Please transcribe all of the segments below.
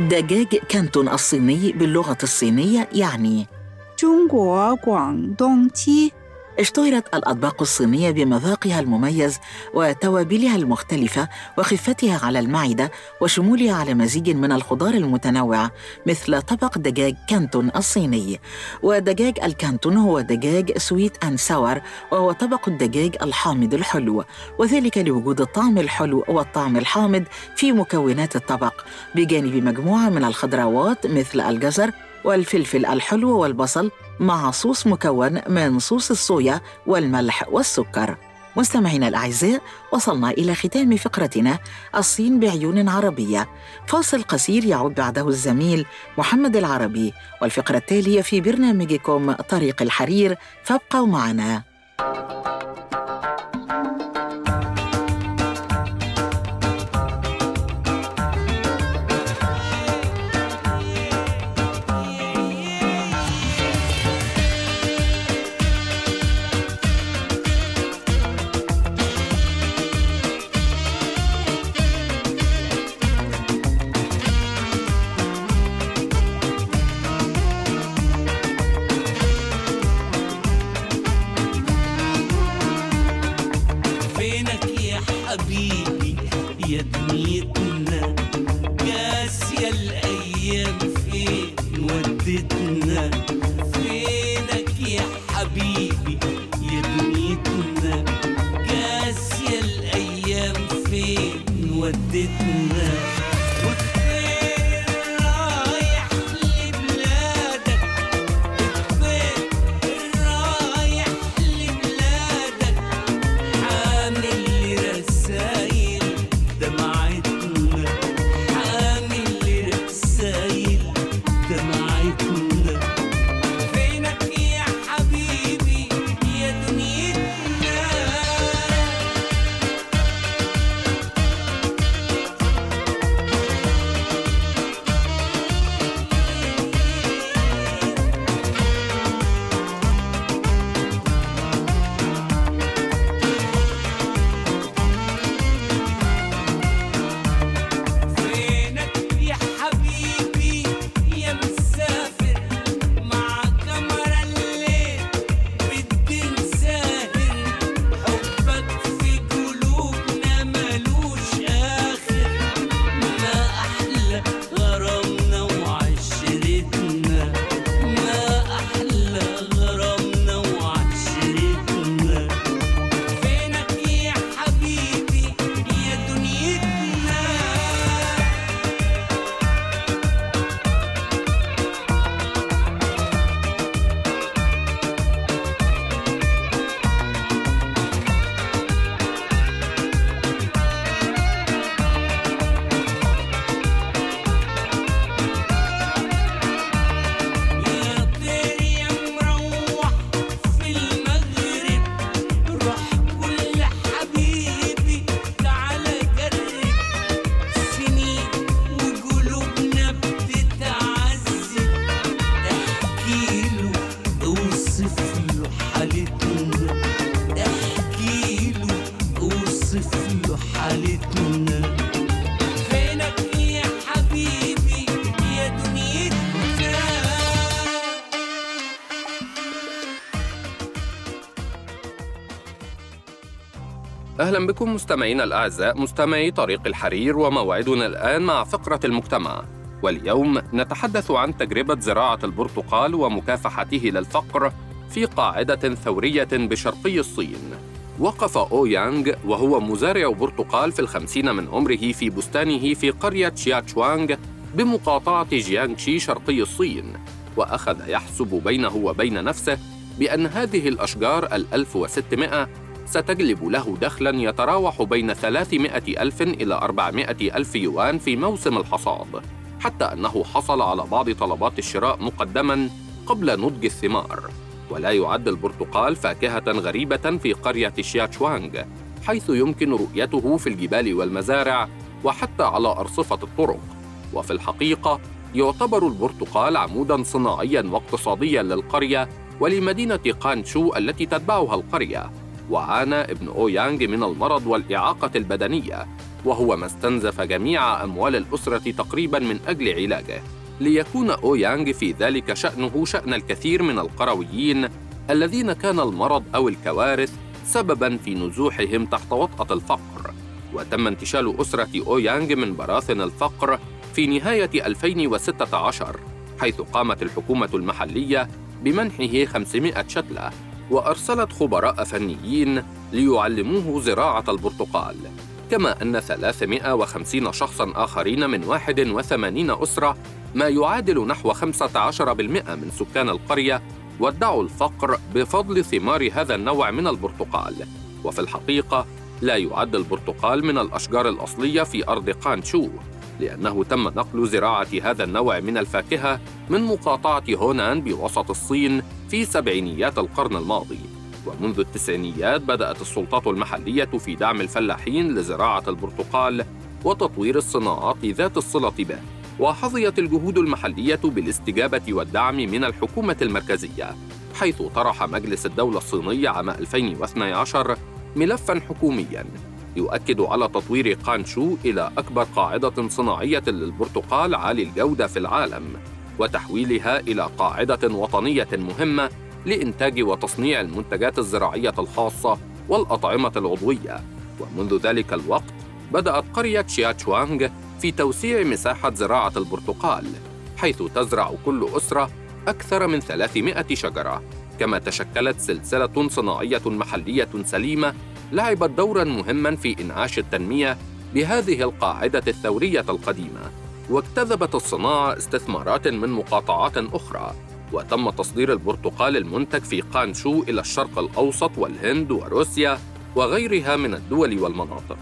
دجاج كانتون الصيني باللغة الصينية يعني 中国广东鸡 اشتهرت الأطباق الصينية بمذاقها المميز وتوابلها المختلفة وخفتها على المعدة وشمولها على مزيج من الخضار المتنوعة مثل طبق دجاج كانتون الصيني. ودجاج الكانتون هو دجاج sweet and sour وهو طبق الدجاج الحامض الحلو. وذلك لوجود الطعم الحلو والطعم الحامض في مكونات الطبق بجانب مجموعة من الخضروات مثل الجزر والفلفل الحلو والبصل مع صوص مكون من صوص الصويا والملح والسكر. مستمعينا الأعزاء وصلنا إلى ختام فقرتنا الصين بعيون عربية. فاصل قصير يعود بعده الزميل محمد العربي والفقرة التالية في برنامجكم طريق الحرير. فابقوا معنا. أهلا بكم مستمعينا الأعزاء مستمعي طريق الحرير وموعدنا الآن مع فقرة المجتمع. واليوم نتحدث عن تجربة زراعة البرتقال ومكافحته للفقر في قاعدة ثورية بشرقي الصين. وقف أو يانغ وهو مزارع برتقال في الخمسين من عمره في بستانه في قرية شياتشوانغ بمقاطعة جيانغشي شرقي الصين. وأخذ يحسب بينه وبين نفسه بأن هذه الأشجار الألف وستمائة ستجلب له دخلاً يتراوح بين 300 ألف إلى 400 ألف يوان في موسم الحصاد حتى أنه حصل على بعض طلبات الشراء مقدماً قبل نضج الثمار. ولا يعد البرتقال فاكهة غريبة في قرية شياتشوانغ حيث يمكن رؤيته في الجبال والمزارع وحتى على أرصفة الطرق. وفي الحقيقة يعتبر البرتقال عموداً صناعياً واقتصادياً للقرية ولمدينة قانشو التي تتبعها القرية. وعانى ابن أو يانغ من المرض والإعاقة البدنية وهو ما استنزف جميع أموال الأسرة تقريباً من أجل علاجه. ليكون أو يانغ في ذلك شأنه شأن الكثير من القرويين الذين كان المرض أو الكوارث سبباً في نزوحهم تحت وطأة الفقر. وتم انتشال أسرة أو يانغ من براثن الفقر في نهاية 2016 حيث قامت الحكومة المحلية بمنحه 500 شتلة. وأرسلت خبراء فنيين ليعلموه زراعة البرتقال كما أن 350 شخصاً آخرين من 81 أسرة ما يعادل نحو 15% من سكان القرية وادعوا الفقر بفضل ثمار هذا النوع من البرتقال. وفي الحقيقة لا يعد البرتقال من الأشجار الأصلية في أرض قانشو. لأنه تم نقل زراعة هذا النوع من الفاكهة من مقاطعة هونان بوسط الصين في سبعينيات القرن الماضي. ومنذ التسعينيات بدأت السلطات المحلية في دعم الفلاحين لزراعة البرتقال وتطوير الصناعات ذات الصلة به. وحظيت الجهود المحلية بالاستجابة والدعم من الحكومة المركزية حيث طرح مجلس الدولة الصيني عام 2012 ملفاً حكومياً. يؤكد على تطوير قانشو إلى أكبر قاعدة صناعية للبرتقال عالي الجودة في العالم وتحويلها إلى قاعدة وطنية مهمة لإنتاج وتصنيع المنتجات الزراعية الخاصة والأطعمة العضوية. ومنذ ذلك الوقت بدأت قرية شياتشوانغ في توسيع مساحة زراعة البرتقال حيث تزرع كل أسرة أكثر من 300 شجرة. كما تشكلت سلسلة صناعية محلية سليمة لعبت دورا مهما في إنعاش التنمية بهذه القاعدة الثورية القديمة واجتذبت الصناعه استثمارات من مقاطعات أخرى وتم تصدير البرتقال المنتج في قانشو إلى الشرق الأوسط والهند وروسيا وغيرها من الدول والمناطق.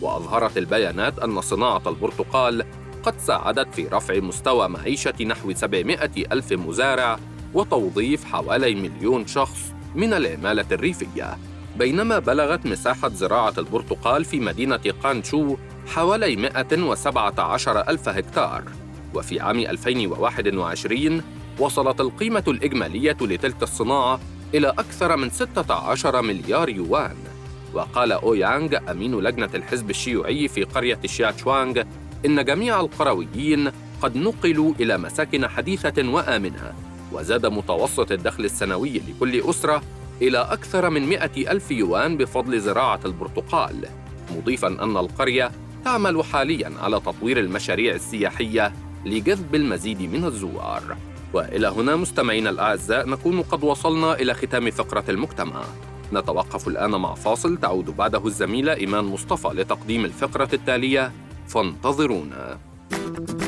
وأظهرت البيانات أن صناعة البرتقال قد ساعدت في رفع مستوى معيشة نحو 700 ألف مزارع وتوظيف حوالي مليون شخص من العمالة الريفية. بينما بلغت مساحة زراعة البرتقال في مدينة قانشو حوالي 117 ألف هكتار. وفي عام 2021 وصلت القيمة الإجمالية لتلك الصناعة إلى أكثر من 16 مليار يوان. وقال أو يانغ أمين لجنة الحزب الشيوعي في قرية شياتشوانغ إن جميع القرويين قد نقلوا إلى مساكن حديثة وآمنة وزاد متوسط الدخل السنوي لكل أسرة إلى أكثر من مئة ألف يوان بفضل زراعة البرتقال مضيفاً أن القرية تعمل حالياً على تطوير المشاريع السياحية لجذب المزيد من الزوار. وإلى هنا مستمعينا الأعزاء نكون قد وصلنا إلى ختام فقرة المجتمع. نتوقف الآن مع فاصل تعود بعده الزميله إيمان مصطفى لتقديم الفقرة التالية. فانتظرونا. وبقيت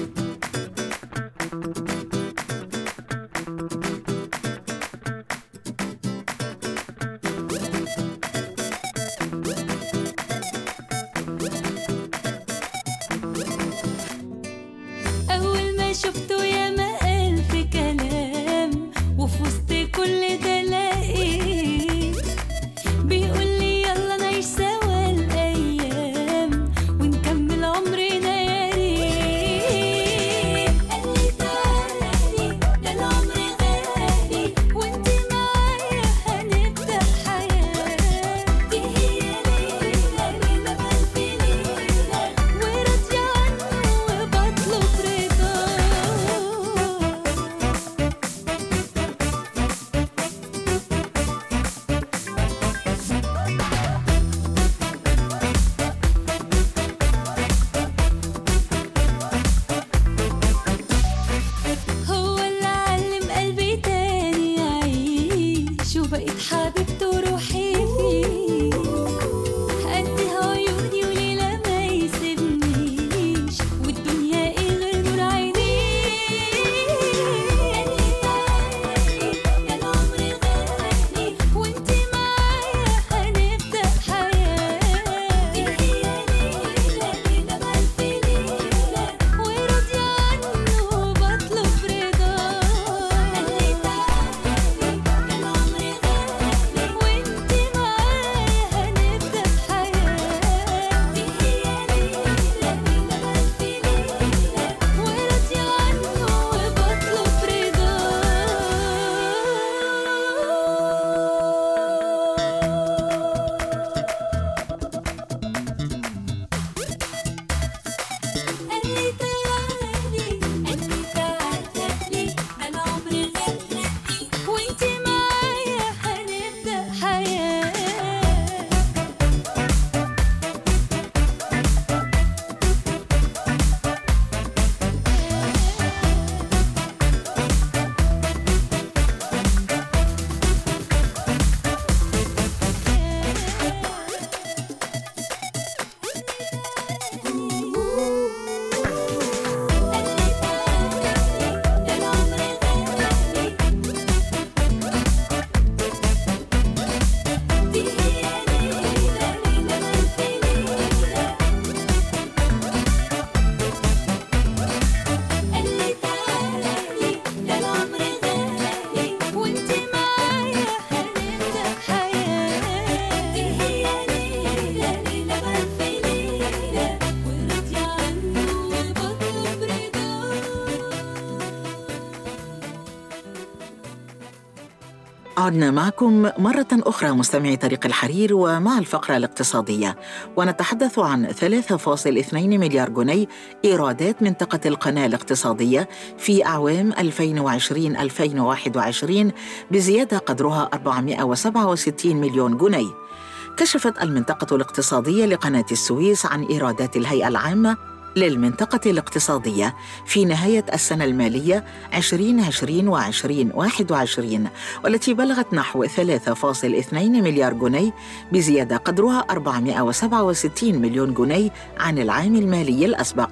عدنا معكم مرة أخرى مستمعي طريق الحرير ومع الفقرة الاقتصادية. ونتحدث عن 3.2 مليار جنيه إيرادات منطقة القناة الاقتصادية في أعوام 2020-2021 بزيادة قدرها 467 مليون جنيه. كشفت المنطقة الاقتصادية لقناة السويس عن إيرادات الهيئة العامة للمنطقة الاقتصادية في نهاية السنة المالية 2020 و 2021 والتي بلغت نحو 3.2 مليار جنيه بزيادة قدرها 467 مليون جنيه عن العام المالي الأسبق.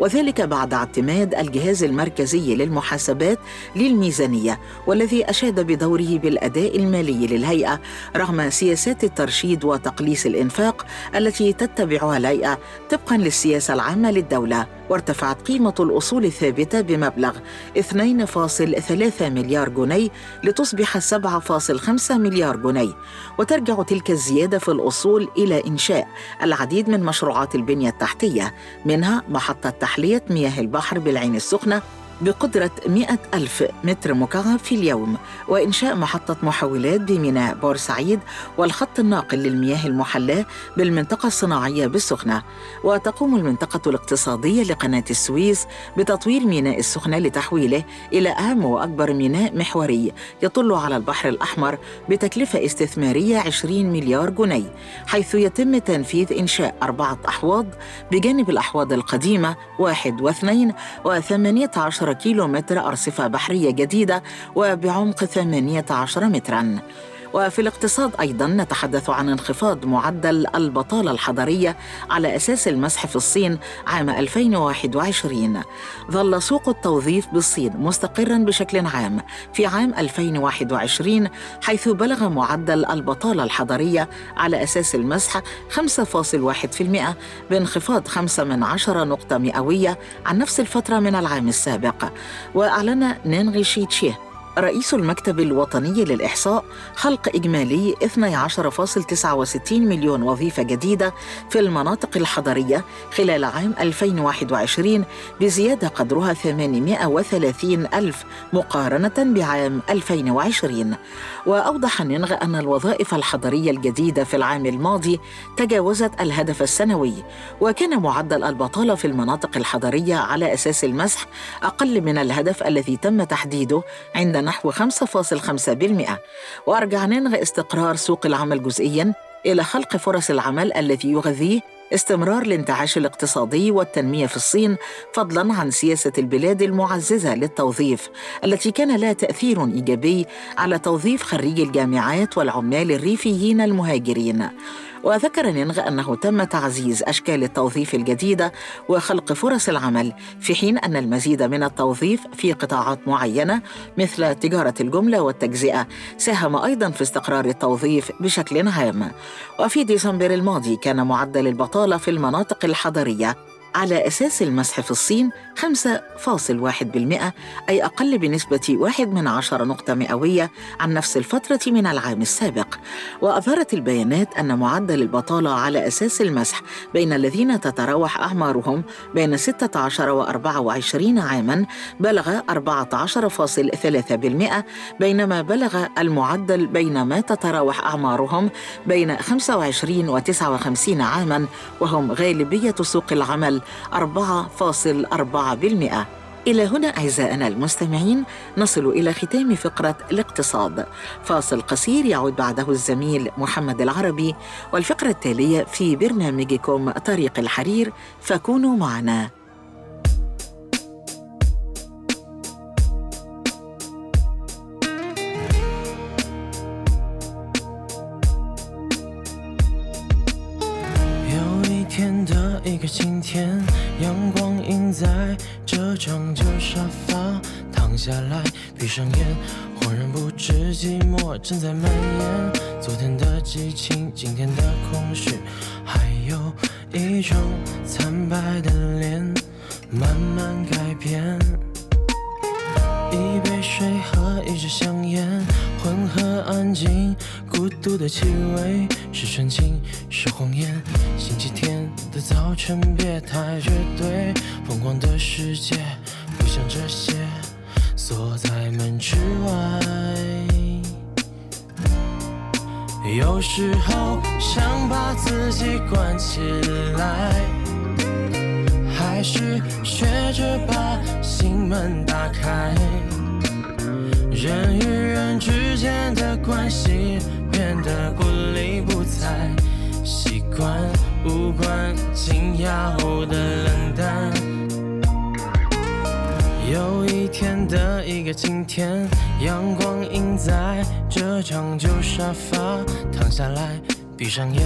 وذلك بعد اعتماد الجهاز المركزي للمحاسبات للميزانية والذي أشاد بدوره بالأداء المالي للهيئة رغم سياسات الترشيد وتقليص الإنفاق التي تتبعها الهيئة طبقا للسياسة العامة للدولة وارتفعت قيمة الأصول الثابتة بمبلغ 2.3 مليار جنيه لتصبح 7.5 مليار جنيه. وترجع تلك الزيادة في الأصول إلى إنشاء العديد من مشروعات البنية التحتية منها محطة تحلية مياه البحر بالعين السخنة بقدرة 100 ألف متر مكعب في اليوم وإنشاء محطة محولات بميناء بورسعيد والخط الناقل للمياه المحلاة بالمنطقة الصناعية بالسخنة. وتقوم المنطقة الاقتصادية لقناة السويس بتطوير ميناء السخنة لتحويله إلى أهم وأكبر ميناء محوري يطل على البحر الأحمر بتكلفة استثمارية 20 مليار جنيه حيث يتم تنفيذ إنشاء أربعة أحواض بجانب الأحواض القديمة واحد واثنين وثمانية عشر كيلو متر أرصفة بحرية جديدة وبعمق 18 متراً. وفي الاقتصاد أيضا نتحدث عن انخفاض معدل البطالة الحضريه على أساس المسح في الصين عام 2021 ظل سوق التوظيف بالصين مستقرا بشكل عام في عام 2021 حيث بلغ معدل البطالة الحضريه على أساس المسح 5.1% بانخفاض 5 من عشرة نقطة مئوية عن نفس الفترة من العام السابق. وأعلن نينغي شيتشيه رئيس المكتب الوطني للإحصاء خلق إجمالي 12.69 مليون وظيفة جديدة في المناطق الحضرية خلال عام 2021 بزيادة قدرها 830 ألف مقارنة بعام 2020 وأوضح نينغ أن الوظائف الحضرية الجديدة في العام الماضي تجاوزت الهدف السنوي وكان معدل البطالة في المناطق الحضرية على أساس المسح أقل من الهدف الذي تم تحديده عند نحو 5.5% وأرجع نينغ استقرار سوق العمل جزئياً إلى خلق فرص العمل الذي يغذيه استمرار الانتعاش الاقتصادي والتنمية في الصين فضلا عن سياسة البلاد المعززة للتوظيف التي كان لها تأثير إيجابي على توظيف خريجي الجامعات والعمال الريفيين المهاجرين. وذكر نينغ أنه تم تعزيز أشكال التوظيف الجديدة وخلق فرص العمل في حين أن المزيد من التوظيف في قطاعات معينة مثل تجارة الجملة والتجزئة ساهم أيضا في استقرار التوظيف بشكل عام. وفي ديسمبر الماضي كان معدل البطالة في المناطق الحضرية على أساس المسح في الصين 5.1% أي أقل بنسبة 1 من عشر نقطة مئوية عن نفس الفترة من العام السابق. وأظهرت البيانات أن معدل البطالة على أساس المسح بين الذين تتراوح أعمارهم بين 16 و 24 عاماً بلغ 14.3% بينما بلغ المعدل بين ما تتراوح أعمارهم بين 25 و 59 عاماً وهم غالبية سوق العمل 4.4% إلى هنا أعزائنا المستمعين نصل إلى ختام فقرة الاقتصاد. فاصل قصير يعود بعده الزميل محمد العربي والفقرة التالية في برنامجكم طريق الحرير فكونوا معنا. 下来，闭上眼，恍然不知寂寞正在蔓延。昨天的激情，今天的空虚，还有一种惨白的脸，慢慢改变。一杯水和一支香烟，混合安静，孤独的气味是纯情，是谎言。星期天的早晨，别太绝对，疯狂的世界不像这些，锁在门之外。有时候想把自己关起来。还是学着把心门打开。人与人之间的关系变得不理不睬，习惯无关紧要的冷淡。有一天的一个晴天，阳光映在这张旧沙发，躺下来，闭上眼，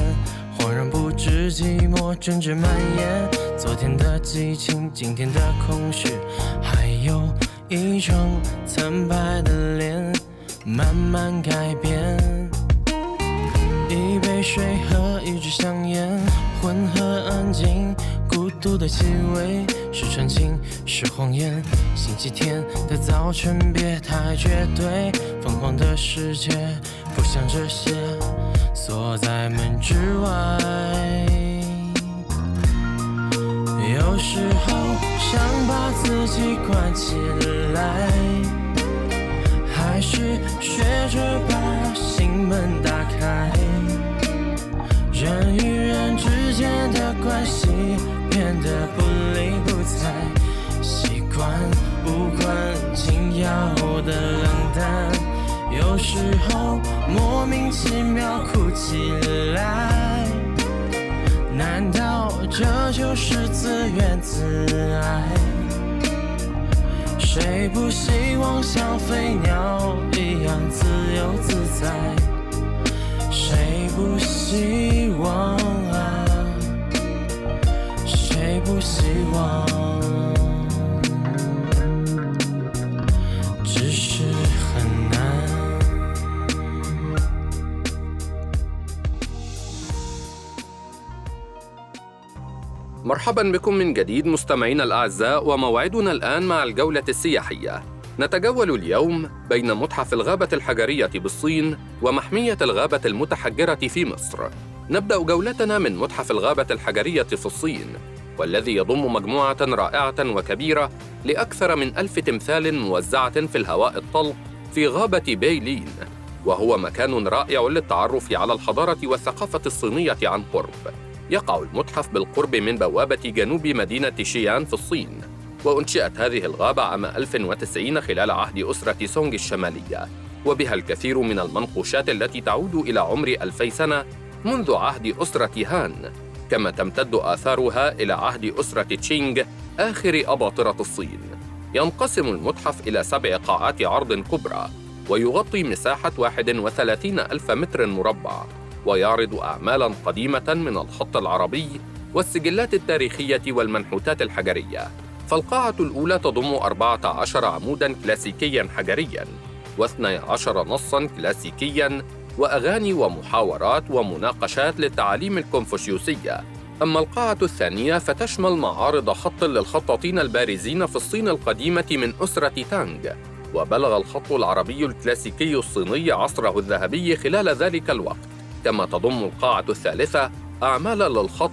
恍然不知寂寞正在蔓延。昨天的激情，今天的空虚，还有一张惨白的脸，慢慢改变。一杯水和一支香烟，混合安静，孤独的气味是纯情，是谎言。星期天的早晨，别太绝对，疯狂的世界不想这些，锁在门之外。有时候想把自己关起来，还是学着把心门打开。人与人之间的关系变得不理不睬，习惯无关紧要的冷淡。有时候莫名其妙哭起来。难道这就是自怨自艾？谁不希望像飞鸟一样自由自在？谁不希望啊？谁不希望？只是很难。 مرحبا بكم من جديد مستمعينا الأعزاء وموعدنا الآن مع الجولة السياحية نتجول اليوم بين متحف الغابة الحجرية بالصين ومحمية الغابة المتحجرة في مصر. نبدأ جولتنا من متحف الغابة الحجرية في الصين والذي يضم مجموعة رائعة وكبيرة لأكثر من ألف تمثال موزعة في الهواء الطلق في غابة بيلين وهو مكان رائع للتعرف على الحضارة والثقافة الصينية عن قرب. يقع المتحف بالقرب من بوابة جنوب مدينة شيان في الصين. وأنشئت هذه الغابة عام 1090 خلال عهد أسرة سونغ الشمالية. وبها الكثير من المنقوشات التي تعود إلى عمر ألفي سنة منذ عهد أسرة هان. كما تمتد آثارها إلى عهد أسرة تشينغ آخر أباطرة الصين. ينقسم المتحف إلى سبع قاعات عرض كبرى ويغطي مساحة 31 ألف متر مربع ويعرض أعمالاً قديمة من الخط العربي والسجلات التاريخية والمنحوتات الحجرية. فالقاعة الأولى تضم 14 عموداً كلاسيكياً حجرياً و12 نصاً كلاسيكياً وأغاني ومحاورات ومناقشات للتعاليم الكونفوشيوسية. أما القاعة الثانية فتشمل معارض خط للخطاطين البارزين في الصين القديمة من أسرة تانغ وبلغ الخط العربي الكلاسيكي الصيني عصره الذهبي خلال ذلك الوقت. كما تضم القاعة الثالثة أعمال للخط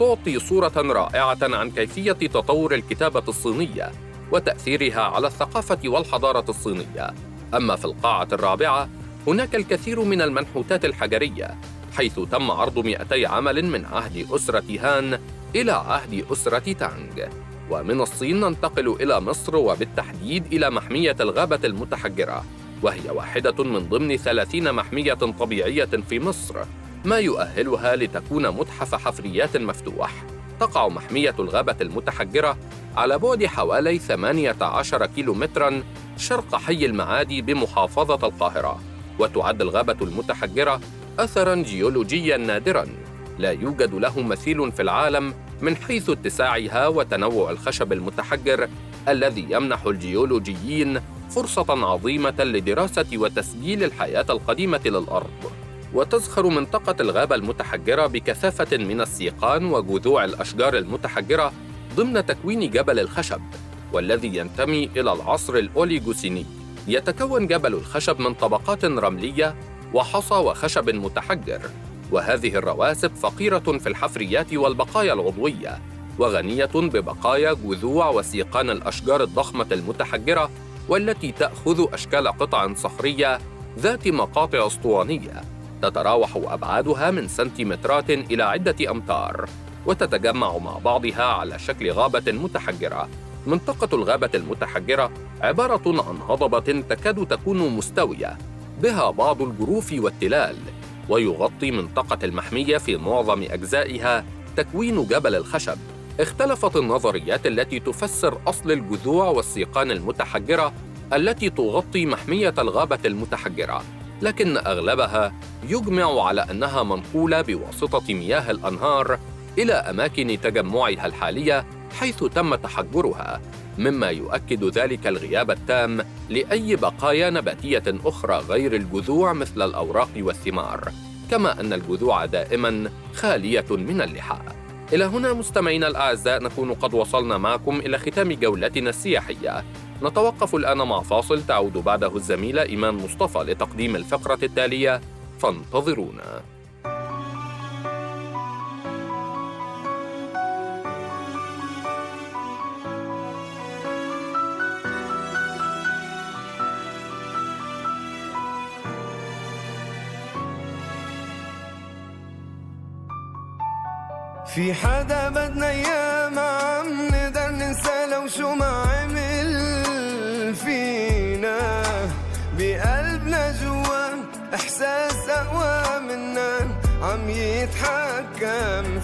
تعطي صورة رائعة عن كيفية تطور الكتابة الصينية وتأثيرها على الثقافة والحضارة الصينية. أما في القاعة الرابعة هناك الكثير من المنحوتات الحجرية حيث تم عرض 200 عمل من عهد أسرة هان إلى عهد أسرة تانغ. ومن الصين ننتقل إلى مصر وبالتحديد إلى محمية الغابة المتحجرة وهي واحدة من ضمن 30 محمية طبيعية في مصر. ما يؤهلها لتكون متحف حفريات مفتوح. تقع محمية الغابة المتحجرة على بعد حوالي 18 كيلومتراً شرق حي المعادي بمحافظة القاهرة. وتعد الغابة المتحجرة أثراً جيولوجياً نادراً. لا يوجد له مثيل في العالم من حيث اتساعها وتنوع الخشب المتحجر الذي يمنح الجيولوجيين فرصة عظيمة لدراسة وتسجيل الحياة القديمة للأرض. وتزخر منطقة الغابة المتحجرة بكثافة من السيقان وجذوع الأشجار المتحجرة ضمن تكوين جبل الخشب، والذي ينتمي إلى العصر الأوليغوسيني. يتكون جبل الخشب من طبقات رملية وحصى وخشب متحجر، وهذه الرواسب فقيرة في الحفريات والبقايا العضوية، وغنية ببقايا جذوع وسيقان الأشجار الضخمة المتحجرة والتي تأخذ أشكال قطع صخرية ذات مقاطع أسطوانية تتراوح أبعادها من سنتيمترات إلى عدة أمتار وتتجمع مع بعضها على شكل غابة متحجرة. منطقة الغابة المتحجرة عبارة عن هضبة تكاد تكون مستوية. بها بعض الجروف والتلال ويغطي منطقة المحمية في معظم أجزائها تكوين جبل الخشب. اختلفت النظريات التي تفسر أصل الجذوع والسيقان المتحجرة التي تغطي محمية الغابة المتحجرة. لكن أغلبها يجمع على أنها منقولة بواسطة مياه الأنهار إلى أماكن تجمعها الحالية حيث تم تحجرها مما يؤكد ذلك الغياب التام لأي بقايا نباتية أخرى غير الجذوع مثل الأوراق والثمار كما أن الجذوع دائماً خالية من اللحاء. إلى هنا مستمعينا الأعزاء نكون قد وصلنا معكم إلى ختام جولتنا السياحية. نتوقف الآن مع فاصل تعود بعده الزميلة إيمان مصطفى لتقديم الفقرة التالية. فانتظرونا. في حدا بدنا إياه ما عم يتحكم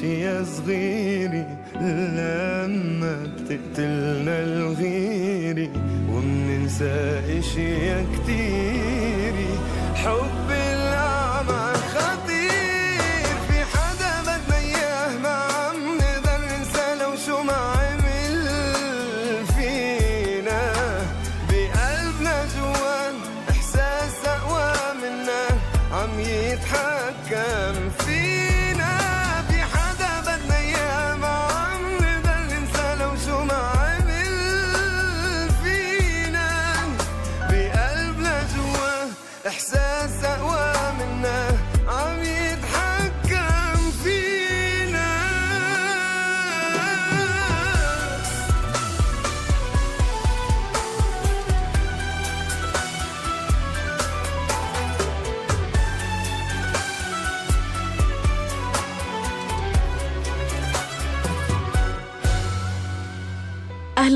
שיזרים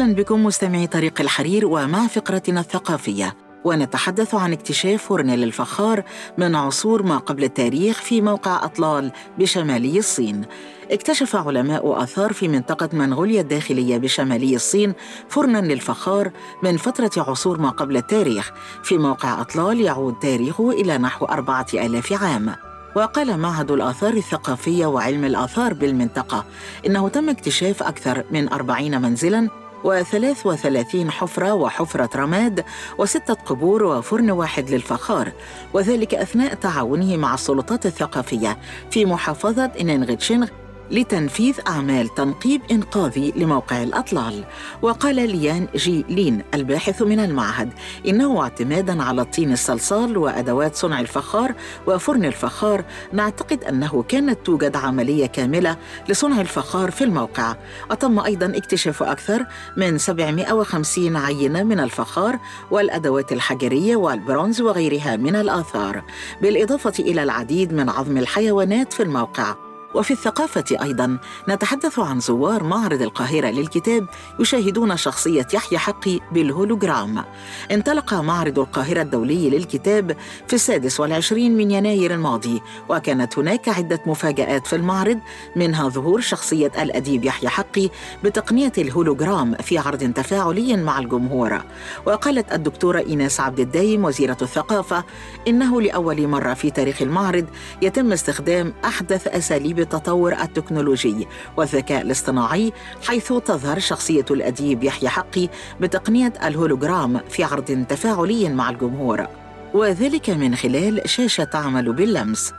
أهلا بكم مستمعي طريق الحرير ومع فقرتنا الثقافية. ونتحدث عن اكتشاف فرن للفخار من عصور ما قبل التاريخ في موقع أطلال بشمالي الصين. اكتشف علماء آثار في منطقة منغوليا الداخلية بشمالي الصين فرنا للفخار من فترة عصور ما قبل التاريخ. في موقع أطلال يعود تاريخه إلى نحو أربعة آلاف عام. وقال معهد الآثار الثقافية وعلم الآثار بالمنطقة إنه تم اكتشاف أكثر من أربعين منزلاً وثلاث وثلاثين حفرة وحفرة رماد وستة قبور وفرن واحد للفخار وذلك أثناء تعاونه مع السلطات الثقافية في محافظة إننغتشينغ لتنفيذ أعمال تنقيب إنقاذي لموقع الأطلال. وقال ليان جي لين الباحث من المعهد إنه اعتمادا على الطين الصلصال وأدوات صنع الفخار وفرن الفخار نعتقد أنه كانت توجد عملية كاملة لصنع الفخار في الموقع. وتم أيضا اكتشاف أكثر من 750 عينة من الفخار والأدوات الحجرية والبرونز وغيرها من الآثار بالإضافة إلى العديد من عظم الحيوانات في الموقع. وفي الثقافة أيضا. نتحدث عن زوار معرض القاهرة للكتاب يشاهدون شخصية يحيى حقي بالهولوجرام انطلق معرض القاهرة الدولي للكتاب في السادس والعشرين من يناير الماضي وكانت هناك عدة مفاجآت في المعرض منها ظهور شخصية الأديب يحيى حقي بتقنية الهولوجرام في عرض تفاعلي مع الجمهور. وقالت الدكتورة إيناس عبد الدايم وزيرة الثقافة إنه لأول مرة في تاريخ المعرض يتم استخدام أحدث أساليب التطور التكنولوجي والذكاء الاصطناعي حيث تظهر شخصية الأديب يحيى حقي بتقنية الهولوجرام في عرض تفاعلي مع الجمهور. وذلك من خلال شاشة تعمل باللمس.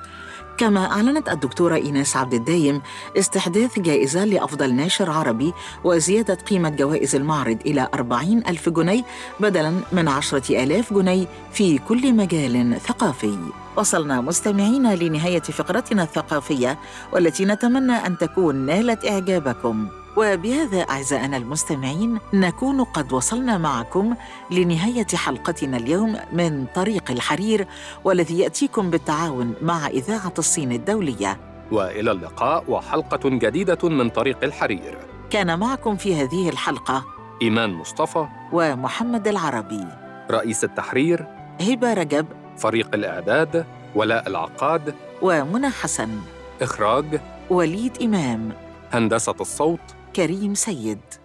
كما أعلنت الدكتورة إيناس عبد الدايم استحداث جائزة لأفضل ناشر عربي وزيادة قيمة جوائز المعرض إلى 40 ألف جنيه بدلاً من عشرة آلاف جنيه في كل مجال ثقافي. وصلنا مستمعينا لنهاية فقرتنا الثقافية والتي نتمنى أن تكون نالت إعجابكم. وبهذا أعزائنا المستمعين نكون قد وصلنا معكم لنهاية حلقتنا اليوم من طريق الحرير والذي يأتيكم بالتعاون مع إذاعة الصين الدولية. وإلى اللقاء وحلقة جديدة من طريق الحرير. كان معكم في هذه الحلقة إيمان مصطفى. ومحمد العربي. رئيس التحرير. هبة رجب. فريق الإعداد. ولاء العقاد. ومنى حسن. إخراج. وليد إمام. هندسة الصوت. كريم سيد.